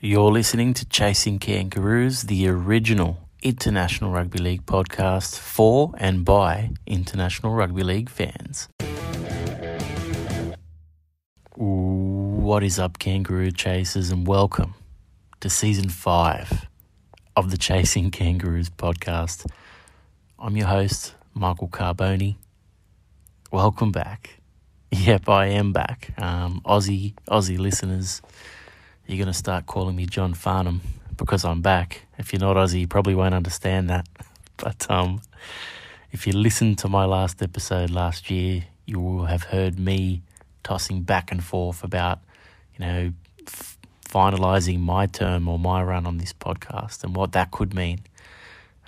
You're listening to Chasing Kangaroos, the original International Rugby League podcast for and by International Rugby League fans. What is up, Kangaroo Chasers, and welcome to season five of the Chasing Kangaroos podcast. I'm your host, Michael Carboni. Welcome back. Yep, I am back. Um, Aussie, Aussie listeners you're going to start calling me John Farnham because I'm back. If you're not Aussie, you probably won't understand that. But um, if you listened to my last episode last year, you will have heard me tossing back and forth about, you know, f- finalizing my term or my run on this podcast and what that could mean.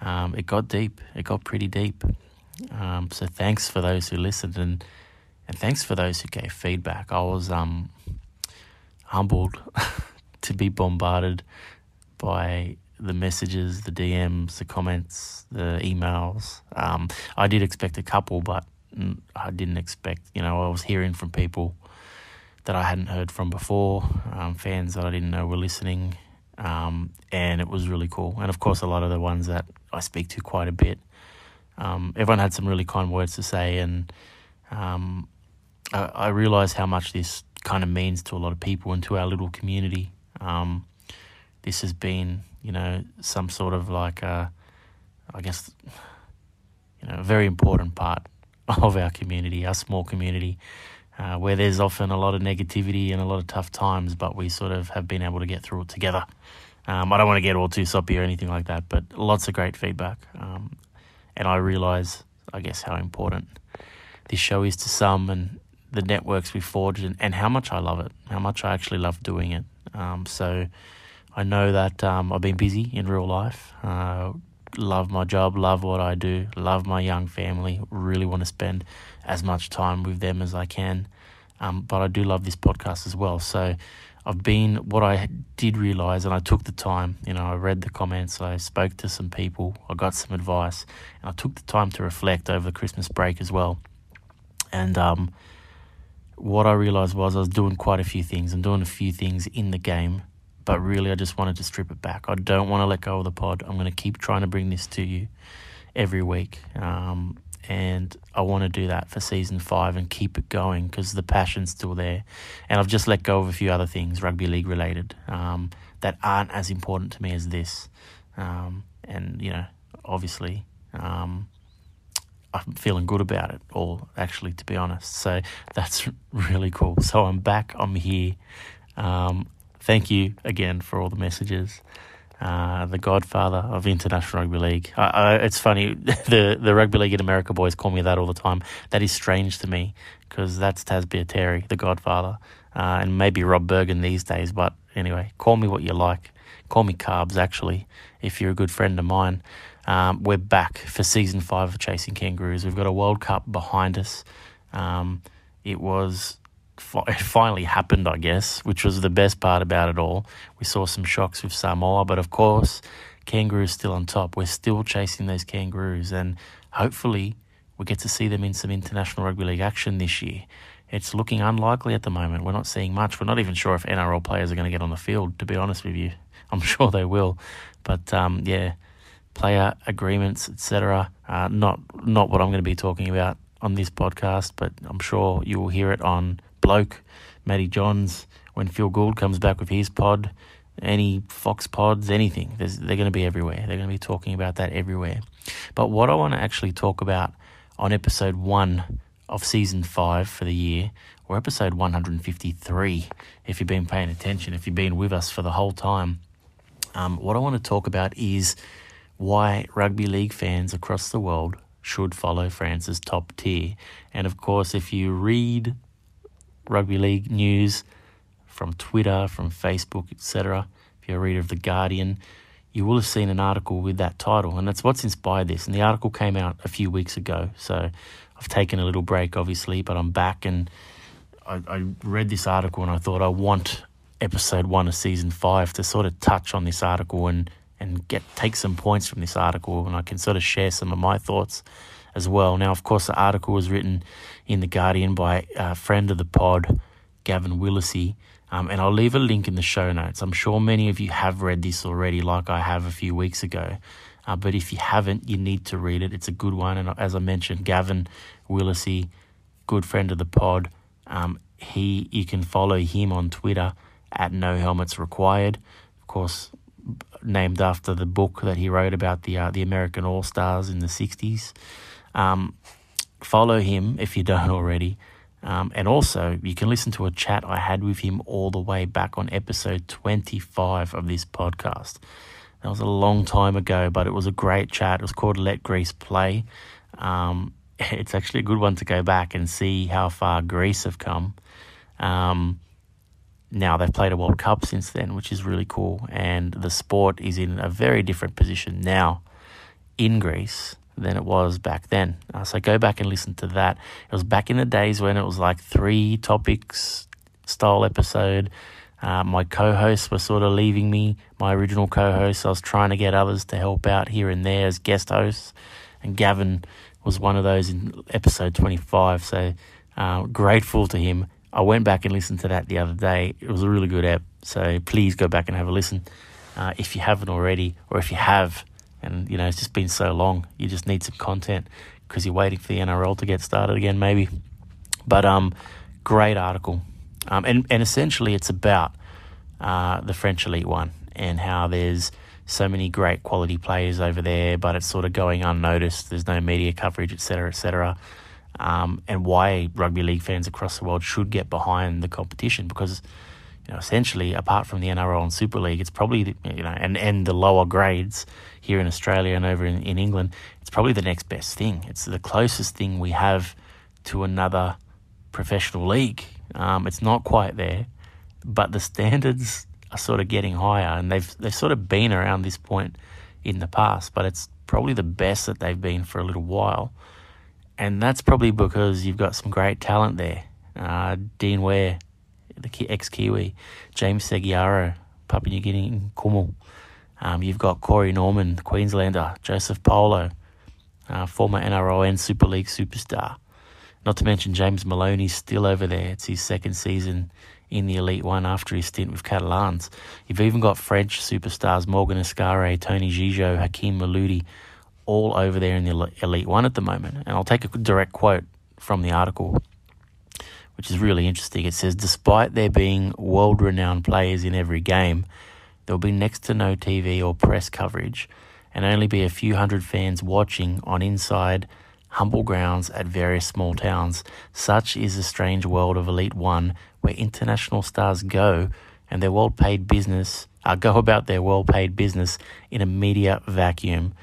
Um, it got deep. It got pretty deep. Um, so thanks for those who listened and and thanks for those who gave feedback. I was um humbled to be bombarded by the messages, the DMs, the comments, the emails. Um, I did expect a couple, but I didn't expect, you know, I was hearing from people that I hadn't heard from before, um, fans that I didn't know were listening, um, and it was really cool. And of course, a lot of the ones that I speak to quite a bit. Um, everyone had some really kind words to say, and um, I, I realised how much this kind of means to a lot of people and to our little community. Um, this has been, you know, some sort of like, a, I guess, you know, a very important part of our community, our small community, uh, where there's often a lot of negativity and a lot of tough times, but we sort of have been able to get through it together. Um, I don't want to get all too soppy or anything like that, but lots of great feedback. Um, and I realise, I guess, how important this show is to some and the networks we forged and, and how much I love it, how much I actually love doing it. Um, so I know that um, I've been busy in real life. Uh, love my job, love what I do, love my young family. Really want to spend as much time with them as I can. Um, but I do love this podcast as well. So I've been what I did realize, and I took the time. You know, I read the comments, I spoke to some people, I got some advice, and I took the time to reflect over the Christmas break as well. And um, what I realized was I was doing quite a few things. I'm doing a few things in the game, but really I just wanted to strip it back. I don't want to let go of the pod. I'm going to keep trying to bring this to you every week. Um, and I want to do that for season five and keep it going because the passion's still there. And I've just let go of a few other things, rugby league related, um, that aren't as important to me as this. Um, and, you know, obviously, um, I'm feeling good about it all, actually, to be honest. So that's really cool. So I'm back, I'm here. Um, thank you again for all the messages. Uh, the godfather of international rugby league. I, I, it's funny, the, the rugby league in America boys call me that all the time. That is strange to me because that's Tas Baitieri, the godfather, uh, and maybe Rob Bergen these days. But anyway, call me what you like. Call me Carbs, actually, if you're a good friend of mine. Um, we're back for season five of Chasing Kangaroos. We've got a World Cup behind us. Um, it was it finally happened, I guess, which was the best part about it all. We saw some shocks with Samoa, but of course, Kangaroos still on top. We're still chasing those Kangaroos, and hopefully, we get to see them in some international rugby league action this year. It's looking unlikely at the moment. We're not seeing much. We're not even sure if NRL players are going to get on the field. To be honest with you, I'm sure they will, but um, yeah player agreements, etc. Uh, not not what I'm going to be talking about on this podcast, but I'm sure you will hear it on Bloke, Matty Johns, when Phil Gould comes back with his pod, any Fox pods, anything. There's, they're going to be everywhere. They're going to be talking about that everywhere. But what I want to actually talk about on episode one of season five for the year, or episode 153, if you've been paying attention, if you've been with us for the whole time, um, what I want to talk about is why rugby league fans across the world should follow France's top tier. And of course, if you read rugby league news from Twitter, from Facebook, etc., if you're a reader of The Guardian, you will have seen an article with that title, and that's what's inspired this. And the article came out a few weeks ago, so I've taken a little break, obviously, but I'm back and I, I read this article and I thought I want episode one of season five to sort of touch on this article and and get take some points from this article, and I can sort of share some of my thoughts as well. Now, of course, the article was written in the Guardian by a friend of the pod, Gavin Willacy. Um, and I'll leave a link in the show notes. I'm sure many of you have read this already, like I have a few weeks ago. Uh, but if you haven't, you need to read it. It's a good one. And as I mentioned, Gavin Willacy, good friend of the pod, um, he you can follow him on Twitter at No Helmets Required. Of course, named after the book that he wrote about the uh, the American All Stars in the '60s. Um, follow him if you don't already. Um, and also, you can listen to a chat I had with him all the way back on episode 25 of this podcast. That was a long time ago, but it was a great chat. It was called Let Greece Play. Um, it's actually a good one to go back and see how far Greece have come. Um, now they've played a World Cup since then, which is really cool. And the sport is in a very different position now in Greece than it was back then. Uh, so go back and listen to that. It was back in the days when it was like three topics style episode. Uh, my co-hosts were sort of leaving me. My original co-hosts, I was trying to get others to help out here and there as guest hosts, and Gavin was one of those in episode 25. So uh, grateful to him. I went back and listened to that the other day. It was a really good app. So please go back and have a listen uh, if you haven't already, or if you have, and you know it's just been so long. You just need some content because you're waiting for the NRL to get started again, maybe. But um, great article, um, and and essentially it's about uh, the French Elite One and how there's so many great quality players over there, but it's sort of going unnoticed. There's no media coverage, etc., etc. Um, and why rugby league fans across the world should get behind the competition because you know, essentially, apart from the NRL and Super League, it's probably the, you know, and and the lower grades here in Australia and over in, in England, it's probably the next best thing. It's the closest thing we have to another professional league. Um, it's not quite there, but the standards are sort of getting higher, and they've they've sort of been around this point in the past, but it's probably the best that they've been for a little while, and that's probably because you've got some great talent there. Uh, Dean Whare the ex Kiwi, James Segeyaro, Papua New Guinea, Kumul. Um, you've got Corey Norman, the Queenslander, Joseph Paulo, uh, former and Super League superstar. Not to mention James Maloney's still over there. It's his second season in the Elite One after his stint with Catalans. You've even got French superstars Morgan Escaré, Tony Gigot, Hakim Miloudi, all over there in the Elite One at the moment. And I'll take a direct quote from the article which is really interesting. It says, despite there being world renowned players in every game, there will be next to no TV or press coverage and only be a few hundred fans watching on inside humble grounds at various small towns. Such is the strange world of Elite One, where international stars go and their well paid business uh, go about their well paid business in a media vacuum.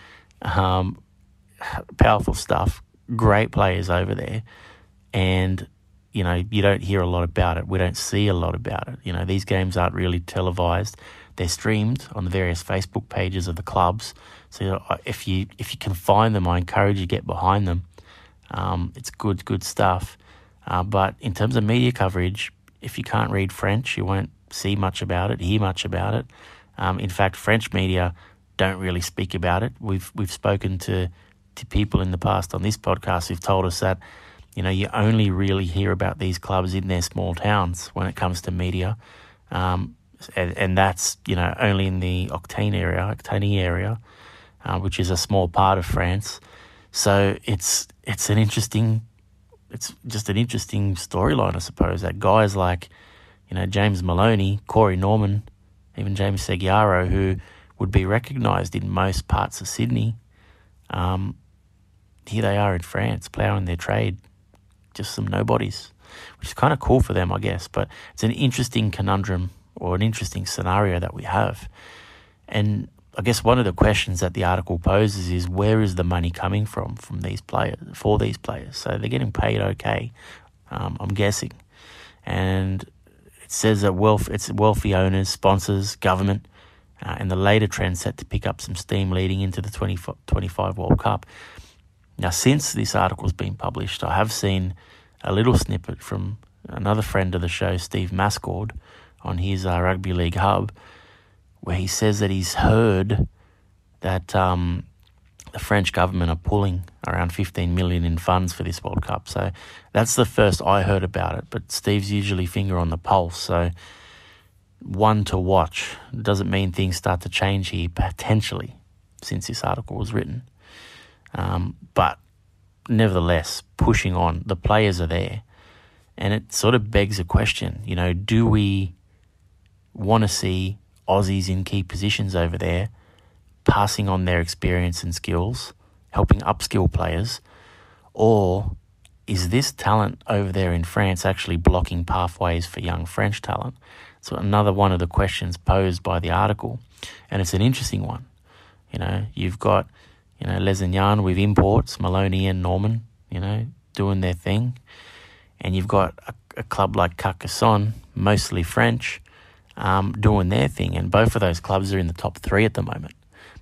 Um, powerful stuff. Great players over there, and you know, you don't hear a lot about it. We don't see a lot about it. You know, these games aren't really televised. They're streamed on the various Facebook pages of the clubs. So know, if you if you can find them, I encourage you to get behind them. Um, it's good good stuff. Uh, but in terms of media coverage, if you can't read French, you won't see much about it, hear much about it. Um, in fact, French media don't really speak about it. We've we've spoken to to people in the past on this podcast who've told us that you know, you only really hear about these clubs in their small towns when it comes to media. Um, and, and, that's, you know, only in the Octane area, Occitanie area, uh, which is a small part of France. So it's it's an interesting, it's just an interesting storyline, I suppose, that guys like, you know, James Maloney, Corey Norman, even James Segeyaro, who would be recognised in most parts of Sydney, um, here they are in France, ploughing their trade just some nobodies, which is kind of cool for them, I guess. But it's an interesting conundrum or an interesting scenario that we have. And I guess one of the questions that the article poses is where is the money coming from from these players for these players? So they're getting paid okay, um, I'm guessing, and it says that wealth it's wealthy owners, sponsors, government, uh, and the later trend set to pick up some steam leading into the 2025 World Cup. Now, since this article's been published, I have seen a little snippet from another friend of the show, Steve Mascord, on his uh, Rugby League Hub, where he says that he's heard that um, the French government are pulling around 15 million in funds for this World Cup. So that's the first I heard about it. But Steve's usually finger on the pulse. So one to watch. Doesn't mean things start to change here potentially since this article was written. Um, but nevertheless, pushing on. The players are there. And it sort of begs a question, you know, do we want to see Aussies in key positions over there passing on their experience and skills, helping upskill players, or is this talent over there in France actually blocking pathways for young French talent? So another one of the questions posed by the article, and it's an interesting one. You know, you've got you know Lézignan with imports, Maloney and Norman, you know, doing their thing, and you've got a, a club like Carcassonne, mostly French, um, doing their thing, and both of those clubs are in the top three at the moment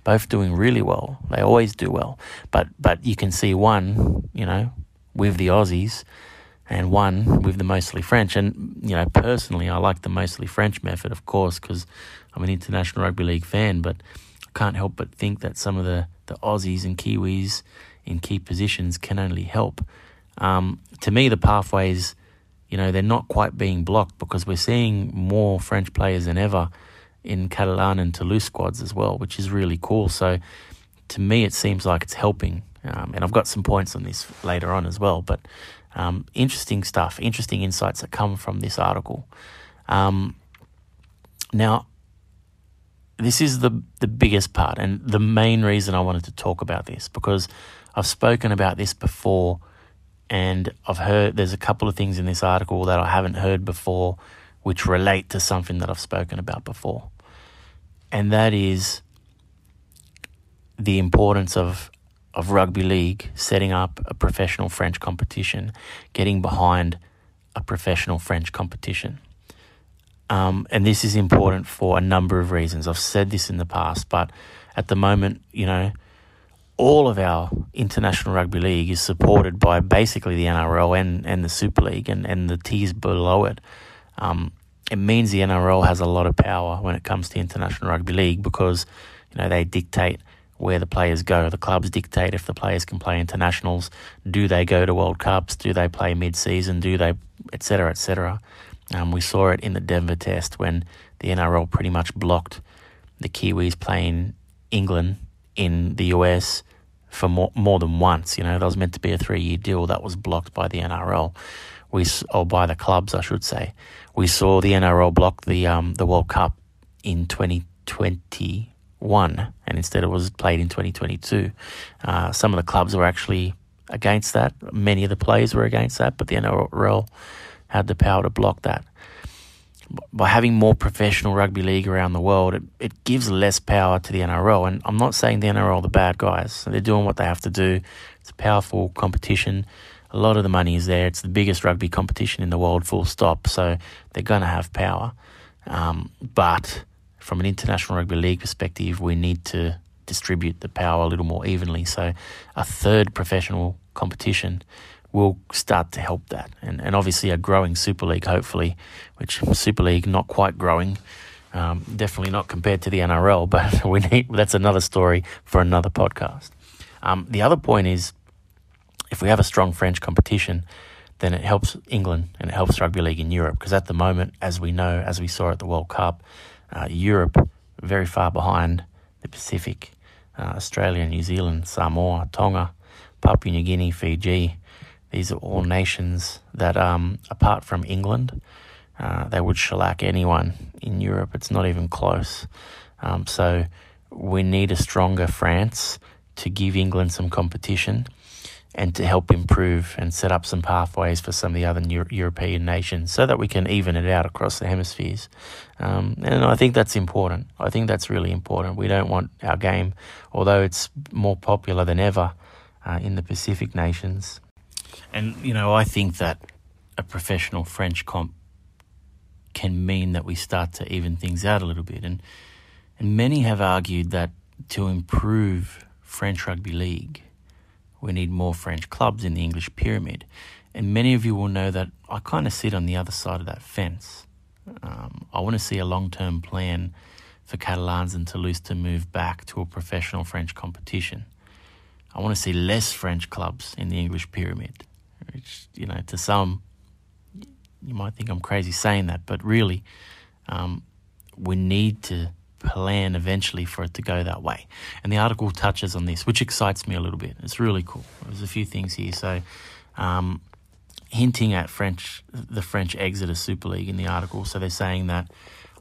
both doing really well. They always do well, but but you can see one, you know, with the Aussies, and one with the mostly French. And you know, personally, I like the mostly French method, of course, because I'm an international rugby league fan. But I can't help but think that some of the the Aussies and Kiwis in key positions can only help. Um, to me, the pathways, you know, they're not quite being blocked because we're seeing more French players than ever in Catalan and Toulouse squads as well, which is really cool. So to me, it seems like it's helping. Um, and I've got some points on this later on as well. But um, interesting stuff, interesting insights that come from this article. Um, now, this is the the biggest part and the main reason I wanted to talk about this because I've spoken about this before and I've heard there's a couple of things in this article that I haven't heard before which relate to something that I've spoken about before and that is the importance of of rugby league setting up a professional French competition, getting behind a professional French competition. Um, and this is important for a number of reasons. I've said this in the past, but at the moment, you know, all of our international rugby league is supported by basically the NRL and, and the Super League and, and the tiers below it. Um, it means the NRL has a lot of power when it comes to International Rugby League because you know they dictate where the players go. The clubs dictate if the players can play internationals. Do they go to World Cups? Do they play mid-season? Do they, etc., etc. Um, we saw it in the Denver Test when the NRL pretty much blocked the Kiwis playing England in the US for more, more than once. You know, that was meant to be a three-year deal that was blocked by the NRL we or by the clubs, I should say. We saw the NRL block the um, the World Cup in 2021, and instead it was played in 2022. Uh, some of the clubs were actually against that. Many of the players were against that, but the NRL had the power to block that. By having more professional rugby league around the world, it, it gives less power to the NRL. And I'm not saying the NRL are the bad guys. They're doing what they have to do. It's a powerful competition a lot of the money is there. It's the biggest rugby competition in the world, full stop. So they're going to have power. Um, but from an international rugby league perspective, we need to distribute the power a little more evenly. So a third professional competition will start to help that. And, and obviously a growing Super League, hopefully, which Super League not quite growing. Um, definitely not compared to the NRL, but we need that's another story for another podcast. Um, the other point is if we have a strong French competition, then it helps England and it helps rugby league in Europe. Because at the moment, as we know, as we saw at the World Cup, uh, Europe very far behind the Pacific. Uh, Australia, New Zealand, Samoa, Tonga, Papua New Guinea, Fiji. These are all nations that, um, apart from England, uh, they would shellac anyone in Europe. It's not even close. Um, so we need a stronger France to give England some competition and to help improve and set up some pathways for some of the other European nations so that we can even it out across the hemispheres. Um, and I think that's important. I think that's really important. We don't want our game, although it's more popular than ever uh, in the Pacific nations. And, you know, I think that a professional French comp can mean that we start to even things out a little bit. And, and many have argued that to improve French rugby league, we need more French clubs in the English pyramid. And many of you will know that I kind of sit on the other side of that fence. Um, I want to see a long term plan for Catalans and Toulouse to move back to a professional French competition. I want to see less French clubs in the English pyramid. Which, you know, to some, you might think I'm crazy saying that, but really, um, we need to plan eventually for it to go that way. And the article touches on this, which excites me a little bit. It's really cool. There's a few things here. So, um, hinting at French, the French exit of Super League in the article. So they're saying that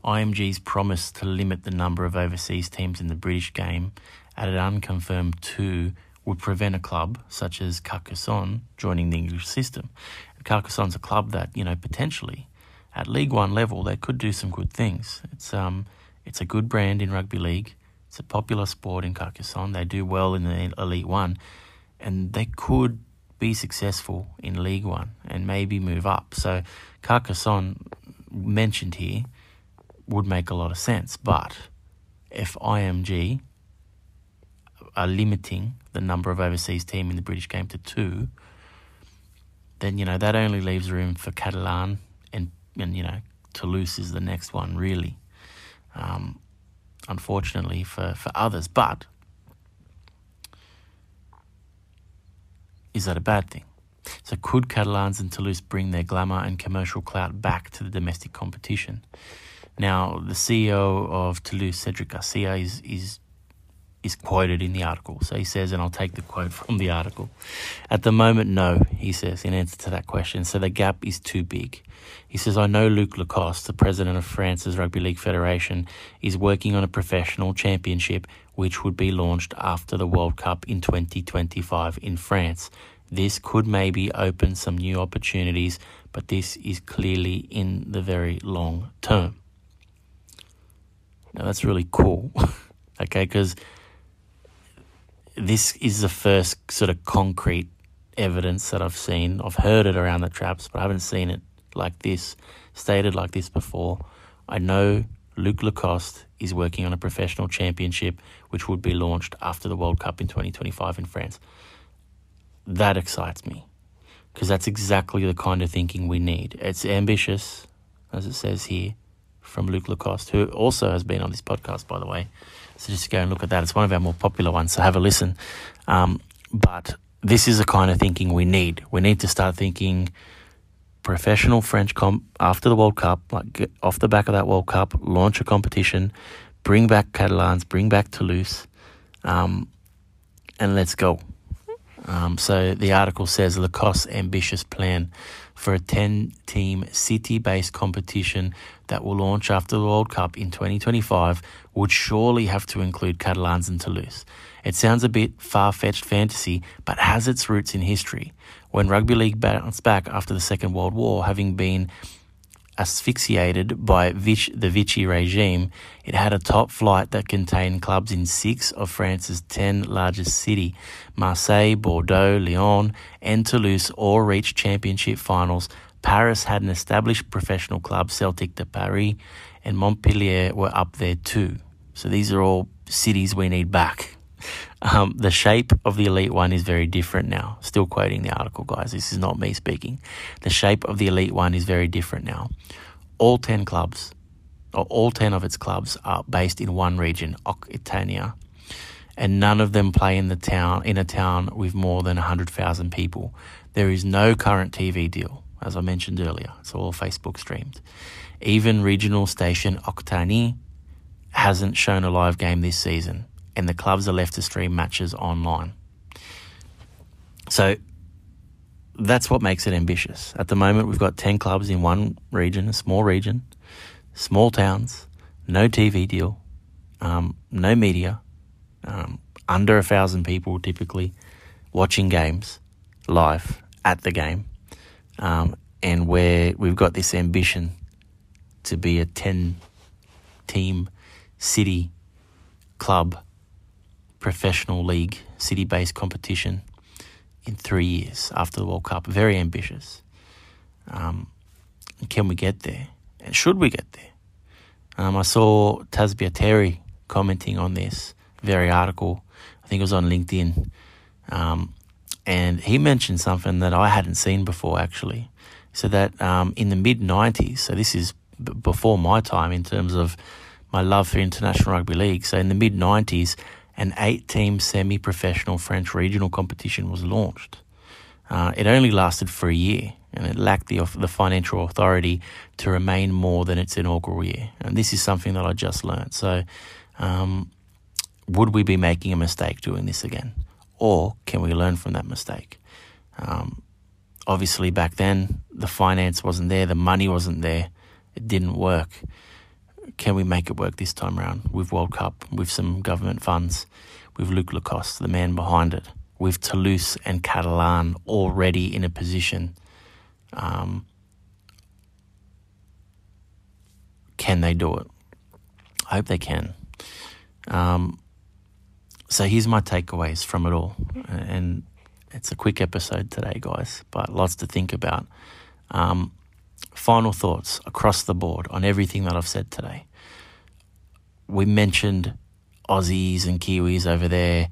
IMG's promise to limit the number of overseas teams in the British game at an unconfirmed two would prevent a club such as Carcassonne joining the English system. Carcassonne's a club that you know potentially at League One level they could do some good things. It's um it's a good brand in rugby league. It's a popular sport in Carcassonne. They do well in the Elite One, and they could be successful in League One and maybe move up. So Carcassonne mentioned here would make a lot of sense, but if IMG are limiting the number of overseas team in the British game to two, then you know that only leaves room for Catalan and and you know Toulouse is the next one really. Um, unfortunately for, for others, but is that a bad thing? So could Catalans and Toulouse bring their glamour and commercial clout back to the domestic competition? Now, the CEO of Toulouse, Cedric Garcia, is, is is quoted in the article. So he says, and I'll take the quote from the article. At the moment, no, he says, in answer to that question. So the gap is too big. He says, I know Luc Lacoste, the president of France's Rugby League Federation, is working on a professional championship which would be launched after the World Cup in 2025 in France. This could maybe open some new opportunities, but this is clearly in the very long term. Now, that's really cool, okay, because this is the first sort of concrete evidence that I've seen. I've heard it around the traps, but I haven't seen it like this, stated like this before. I know Luc Lacoste is working on a professional championship which would be launched after the World Cup in 2025 in France. That excites me because that's exactly the kind of thinking we need. It's ambitious, as it says here, from Luc Lacoste, who also has been on this podcast, by the way. So just go and look at that. It's one of our more popular ones, so have a listen. Um, but this is the kind of thinking we need. We need to start thinking professional French comp after the World Cup, like get off the back of that World Cup, launch a competition, bring back Catalans, bring back Toulouse, um, and let's go. Um, so the article says Lacoste's ambitious plan for a 10 team city based competition that will launch after the World Cup in 2025 would surely have to include Catalans and Toulouse. It sounds a bit far fetched fantasy, but has its roots in history. When rugby league bounced back after the Second World War, having been asphyxiated by Vichy, the Vichy regime, it had a top flight that contained clubs in six of France's ten largest cities. Marseille, Bordeaux, Lyon, and Toulouse all reached championship finals. Paris had an established professional club, Celtic de Paris, and Montpellier were up there too. So these are all cities we need back. Um, the shape of the Elite One is very different now. Still quoting the article, guys. This is not me speaking. The shape of the Elite One is very different now. All 10 clubs, or all 10 of its clubs, are based in one region, Occitania, and none of them play in the town in a town with more than 100,000 people. There is no current TV deal, as I mentioned earlier. It's all Facebook streamed. Even regional station Occitanie hasn't shown a live game this season and the clubs are left to stream matches online. So that's what makes it ambitious. At the moment, we've got 10 clubs in one region, a small region, small towns, no TV deal, um, no media, um, under a thousand people typically watching games live at the game, um, and where we've got this ambition to be a 10 team city club professional league, city based competition in three years after the World Cup. Very ambitious. Um, can we get there? And should we get there? Um, I saw Tas Baitieri commenting on this very article. I think it was on LinkedIn. Um, and he mentioned something that I hadn't seen before actually. So that um, in the mid 90s, so this is b- before my time in terms of my love for international rugby league. So in the mid 90s, an eight team semi professional French regional competition was launched. Uh, it only lasted for a year, and it lacked the the financial authority to remain more than its inaugural year. And this is something that I just learned. So, um, would we be making a mistake doing this again, or can we learn from that mistake? Um, obviously, back then the finance wasn't there, the money wasn't there, it didn't work. Can we make it work this time around with World Cup, with some government funds, with Luc Lacoste, the man behind it? with Toulouse and Catalan already in a position. Um, can they do it? I hope they can. Um, so here's my takeaways from it all, and it's a quick episode today, guys, but lots to think about. Um, final thoughts across the board on everything that I've said today. We mentioned Aussies and Kiwis over there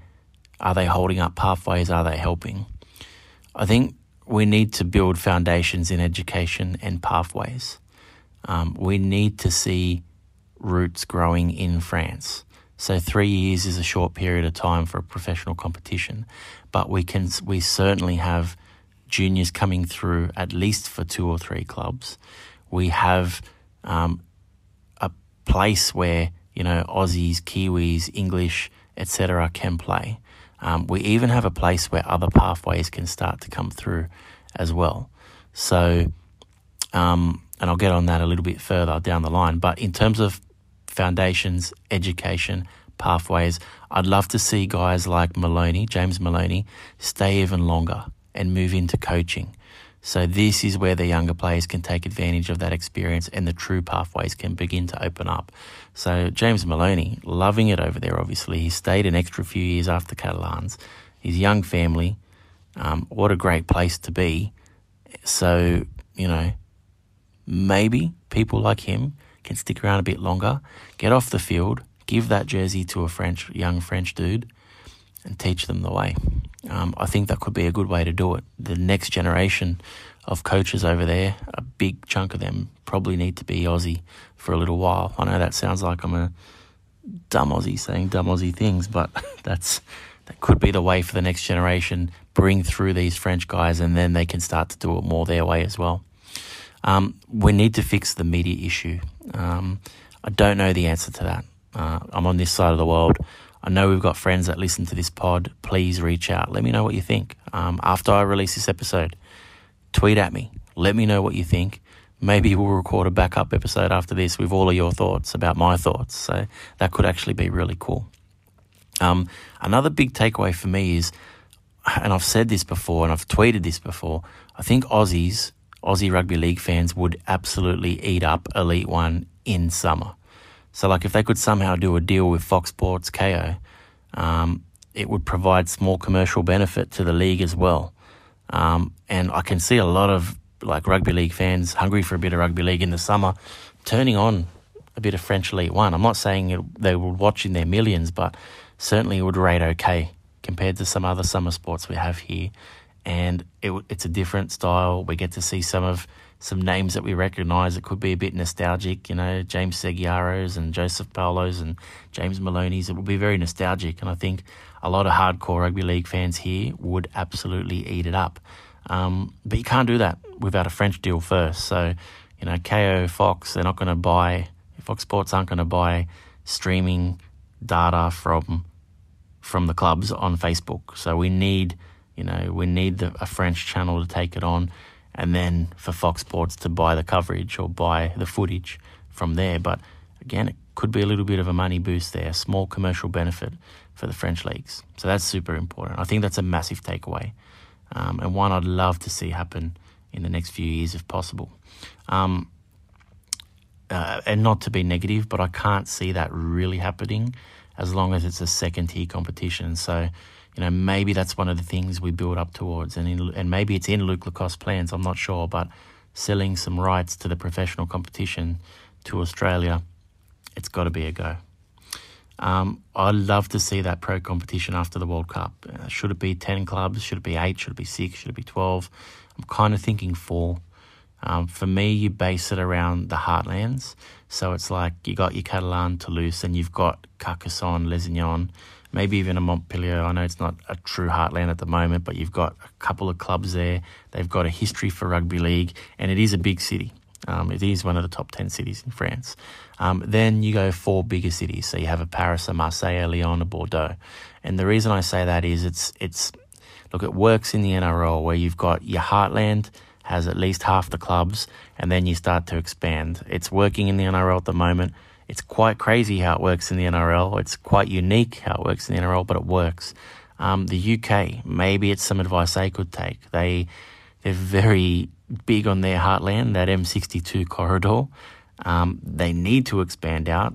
are they holding up pathways? Are they helping? I think we need to build foundations in education and pathways. Um, we need to see roots growing in France. So three years is a short period of time for a professional competition, but we can we certainly have juniors coming through at least for two or three clubs. We have um, a place where you know Aussies, Kiwis, English, etc. can play. Um, we even have a place where other pathways can start to come through as well. So, um, and I'll get on that a little bit further down the line. But in terms of foundations, education, pathways, I'd love to see guys like Maloney, James Maloney, stay even longer and move into coaching. So this is where the younger players can take advantage of that experience and the true pathways can begin to open up. So James Maloney, loving it over there, obviously. He stayed an extra few years after Catalans. His young family, um, what a great place to be. So, you know, maybe people like him can stick around a bit longer, get off the field, give that jersey to a French young French dude, and teach them the way. Um, I think that could be a good way to do it. The next generation of coaches over there, a big chunk of them probably need to be Aussie for a little while. I know that sounds like I'm a dumb Aussie saying dumb Aussie things, but that's that could be the way for the next generation. Bring through these French guys, and then they can start to do it more their way as well. Um, we need to fix the media issue. Um, I don't know the answer to that. Uh, I'm on this side of the world. I know we've got friends that listen to this pod. Please reach out. Let me know what you think. Um, after I release this episode, tweet at me. Let me know what you think. Maybe we'll record a backup episode after this with all of your thoughts about my thoughts. So that could actually be really cool. Um, another big takeaway for me is, and I've said this before and I've tweeted this before, I think Aussies, Aussie Rugby League fans would absolutely eat up Elite One in summer. So, like, if they could somehow do a deal with Fox Sports Kayo, um, it would provide small commercial benefit to the league as well. Um, and I can see a lot of like rugby league fans hungry for a bit of rugby league in the summer, turning on a bit of French Elite One. I'm not saying it, they would watch in their millions, but certainly it would rate okay compared to some other summer sports we have here. And it, it's a different style. We get to see some of some names that we recognise. It could be a bit nostalgic, you know, James Segeyaros and Joseph Paulos and James Maloney's. It will be very nostalgic, and I think a lot of hardcore rugby league fans here would absolutely eat it up. Um, but you can't do that without a French deal first. So, you know, Kayo Fox, they're not going to buy, Fox Sports aren't going to buy streaming data from from the clubs on Facebook. So we need, you know, we need the, a French channel to take it on and then for Fox Sports to buy the coverage or buy the footage from there. But again, it could be a little bit of a money boost there, a small commercial benefit for the French leagues. So that's super important. I think that's a massive takeaway, um, and one I'd love to see happen in the next few years if possible. Um, uh, and not to be negative, but I can't see that really happening as long as it's a second tier competition. So you know, maybe that's one of the things we build up towards, and in, and maybe it's in Luc Lacoste plans. I'm not sure, but selling some rights to the professional competition to Australia, it's got to be a go. Um, I'd love to see that pro competition after the World Cup. Uh, should it be 10 clubs? Should it be 8? Should it be 6? Should it be 12? I'm kind of thinking 4. Um, for me, you base it around the heartlands. So it's like you got your Catalan, Toulouse, and you've got Carcassonne, Lézignan, maybe even a Montpellier. I know it's not a true heartland at the moment, but you've got a couple of clubs there. They've got a history for rugby league, and it is a big city. Um, it is one of the top 10 cities in France. Um, then you go four bigger cities. So you have a Paris, a Marseille, a Lyon, a Bordeaux. And the reason I say that is it's, it's, look, it works in the NRL where you've got your heartland has at least half the clubs and then you start to expand. It's working in the NRL at the moment. It's quite crazy how it works in the NRL. It's quite unique how it works in the NRL, but it works. Um, the UK, maybe it's some advice they could take. They, they're very big on their heartland, that M62 corridor. Um, they need to expand out.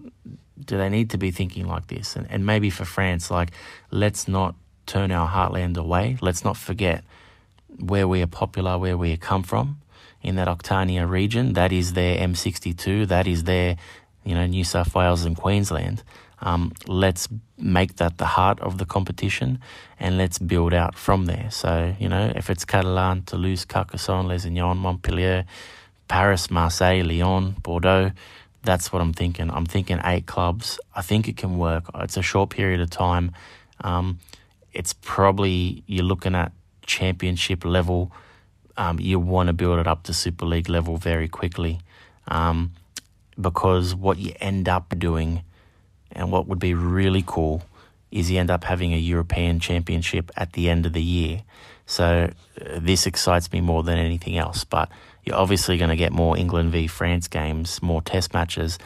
Do they need to be thinking like this? And, and maybe for France, like, let's not turn our heartland away. Let's not forget where we are popular, where we come from in that Occitania region. That is their M62. That is their, you know, New South Wales and Queensland. Um, let's make that the heart of the competition and let's build out from there. So, you know, if it's Catalan, Toulouse, Carcassonne, Lézignan, Montpellier, Paris, Marseille, Lyon, Bordeaux, that's what I'm thinking. I'm thinking eight clubs. I think it can work. It's a short period of time. Um, it's probably, you're looking at championship level. Um, you want to build it up to Super League level very quickly um, because what you end up doing and what would be really cool is you end up having a European Championship at the end of the year. So uh, this excites me more than anything else. But you're obviously going to get more England v France games, more Test matches.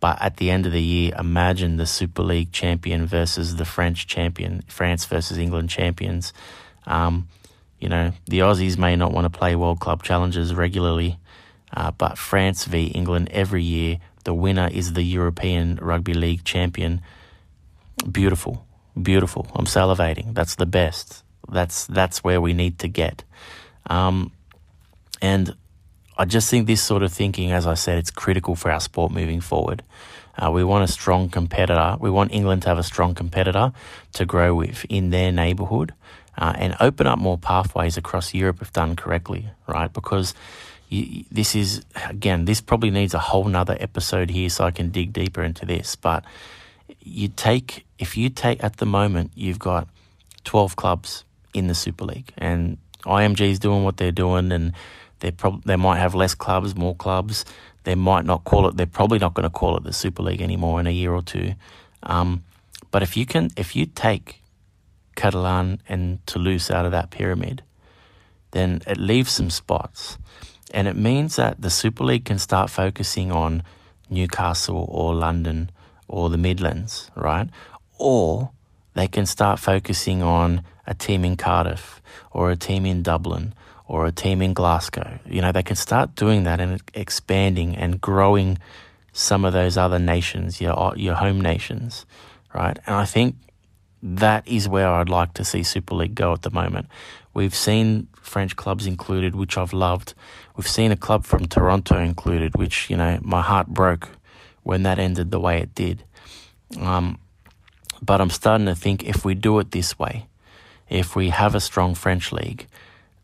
But at the end of the year, imagine the Super League champion versus the French champion, France versus England champions. Um, you know, the Aussies may not want to play World Club Challenges regularly, uh, but France v England every year the winner is the European Rugby League champion. Beautiful, beautiful. I'm salivating. That's the best. That's that's where we need to get. Um, and I just think this sort of thinking, as I said, it's critical for our sport moving forward. Uh, we want a strong competitor. We want England to have a strong competitor to grow with in their neighbourhood uh, and open up more pathways across Europe if done correctly, right? Because you, this is again, this probably needs a whole nother episode here, so I can dig deeper into this. But you take if you take at the moment, you've got twelve clubs in the Super League, and IMG is doing what they're doing, and they prob- they might have less clubs, more clubs. They might not call it. They're probably not going to call it the Super League anymore in a year or two. Um, but if you can, if you take Catalan and Toulouse out of that pyramid, then it leaves some spots. And it means that the Super League can start focusing on Newcastle or London or the Midlands, right? Or they can start focusing on a team in Cardiff or a team in Dublin or a team in Glasgow. You know, they can start doing that and expanding and growing some of those other nations, your your home nations, right? And I think that is where I'd like to see Super League go at the moment. We've seen French clubs included, which I've loved. We've seen a club from Toronto included, which, you know, my heart broke when that ended the way it did. Um, but I'm starting to think if we do it this way, if we have a strong French league,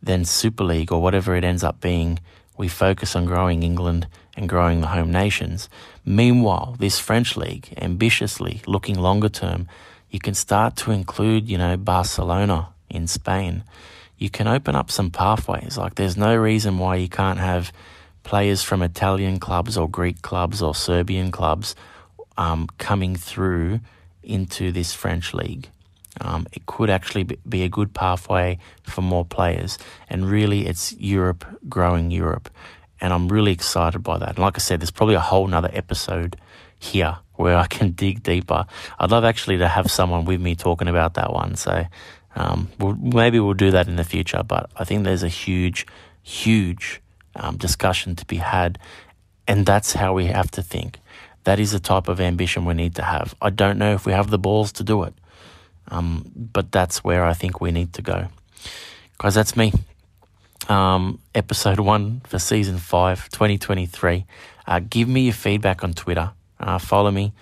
then Super League or whatever it ends up being, we focus on growing England and growing the home nations. Meanwhile, this French league, ambitiously looking longer term, you can start to include, you know, Barcelona in Spain you can open up some pathways. Like there's no reason why you can't have players from Italian clubs or Greek clubs or Serbian clubs um, coming through into this French league. Um, it could actually be a good pathway for more players. And really, it's Europe growing Europe. And I'm really excited by that. And like I said, there's probably a whole nother episode here where I can dig deeper. I'd love actually to have someone with me talking about that one. So um, we'll, maybe we'll do that in the future, but I think there's a huge, huge um, discussion to be had, and that's how we have to think. That is the type of ambition we need to have. I don't know if we have the balls to do it, um, but that's where I think we need to go. Guys, that's me. Um, episode one for season five, 2023. Uh, give me your feedback on Twitter. Uh, follow me.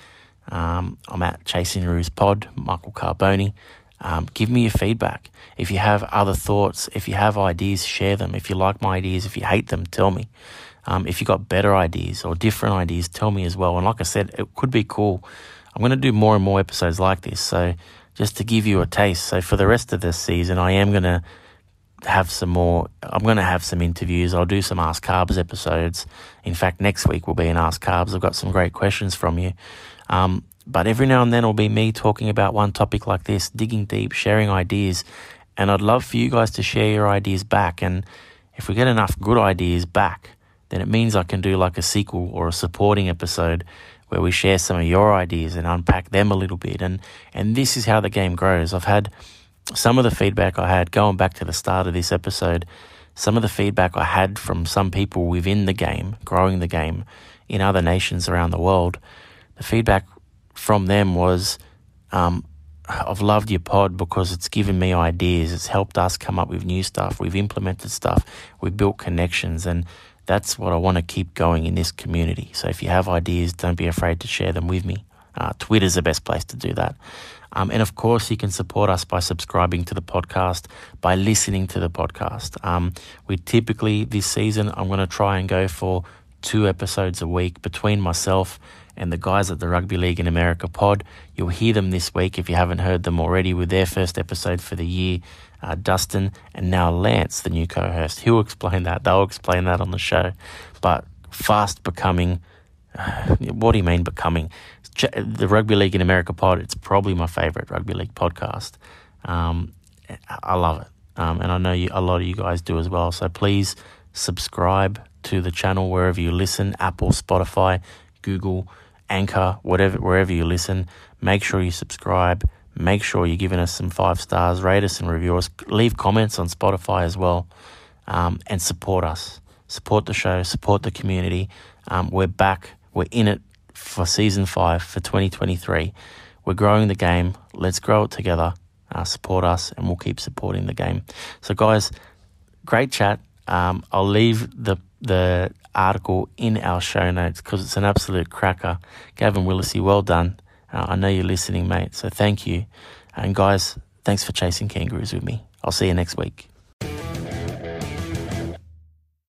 Um, I'm at Chasing Roos Pod, Michael Carboni. Um, give me your feedback. If you have other thoughts, if you have ideas, share them. If you like my ideas, if you hate them, tell me. Um, if you got better ideas or different ideas, tell me as well. And like I said, it could be cool. I'm going to do more and more episodes like this. So just to give you a taste. So for the rest of this season, I am going to have some more. I'm going to have some interviews. I'll do some Ask Carbs episodes. In fact, next week will be an Ask Carbs. I've got some great questions from you. Um, but every now and then it'll be me talking about one topic like this, digging deep, sharing ideas. And I'd love for you guys to share your ideas back. And if we get enough good ideas back, then it means I can do like a sequel or a supporting episode where we share some of your ideas and unpack them a little bit. And, and this is how the game grows. I've had some of the feedback I had going back to the start of this episode, some of the feedback I had from some people within the game, growing the game in other nations around the world, the feedback from them was, um, I've loved your pod because it's given me ideas. It's helped us come up with new stuff. We've implemented stuff. We've built connections. And that's what I want to keep going in this community. So if you have ideas, don't be afraid to share them with me. Uh, Twitter's the best place to do that. Um, and of course, you can support us by subscribing to the podcast, by listening to the podcast. Um, we typically, this season, I'm going to try and go for two episodes a week between myself and the guys at the Rugby League in America pod. You'll hear them this week if you haven't heard them already with their first episode for the year. Uh, Dustin and now Lance, the new co host. He'll explain that. They'll explain that on the show. But fast becoming, what do you mean becoming? The Rugby League in America pod, it's probably my favorite rugby league podcast. Um, I love it. Um, and I know you, a lot of you guys do as well. So please subscribe to the channel wherever you listen Apple, Spotify, Google, Anchor, whatever, wherever you listen. Make sure you subscribe. Make sure you're giving us some five stars, rate us and review us. Leave comments on Spotify as well, um, and support us. Support the show, support the community. Um, we're back. We're in it for season five for 2023. We're growing the game. Let's grow it together. Uh, support us, and we'll keep supporting the game. So, guys, great chat. Um, I'll leave the the article in our show notes because it's an absolute cracker. Gavin Willacy, well done. Uh, I know you're listening, mate. So thank you. And guys, thanks for chasing kangaroos with me. I'll see you next week.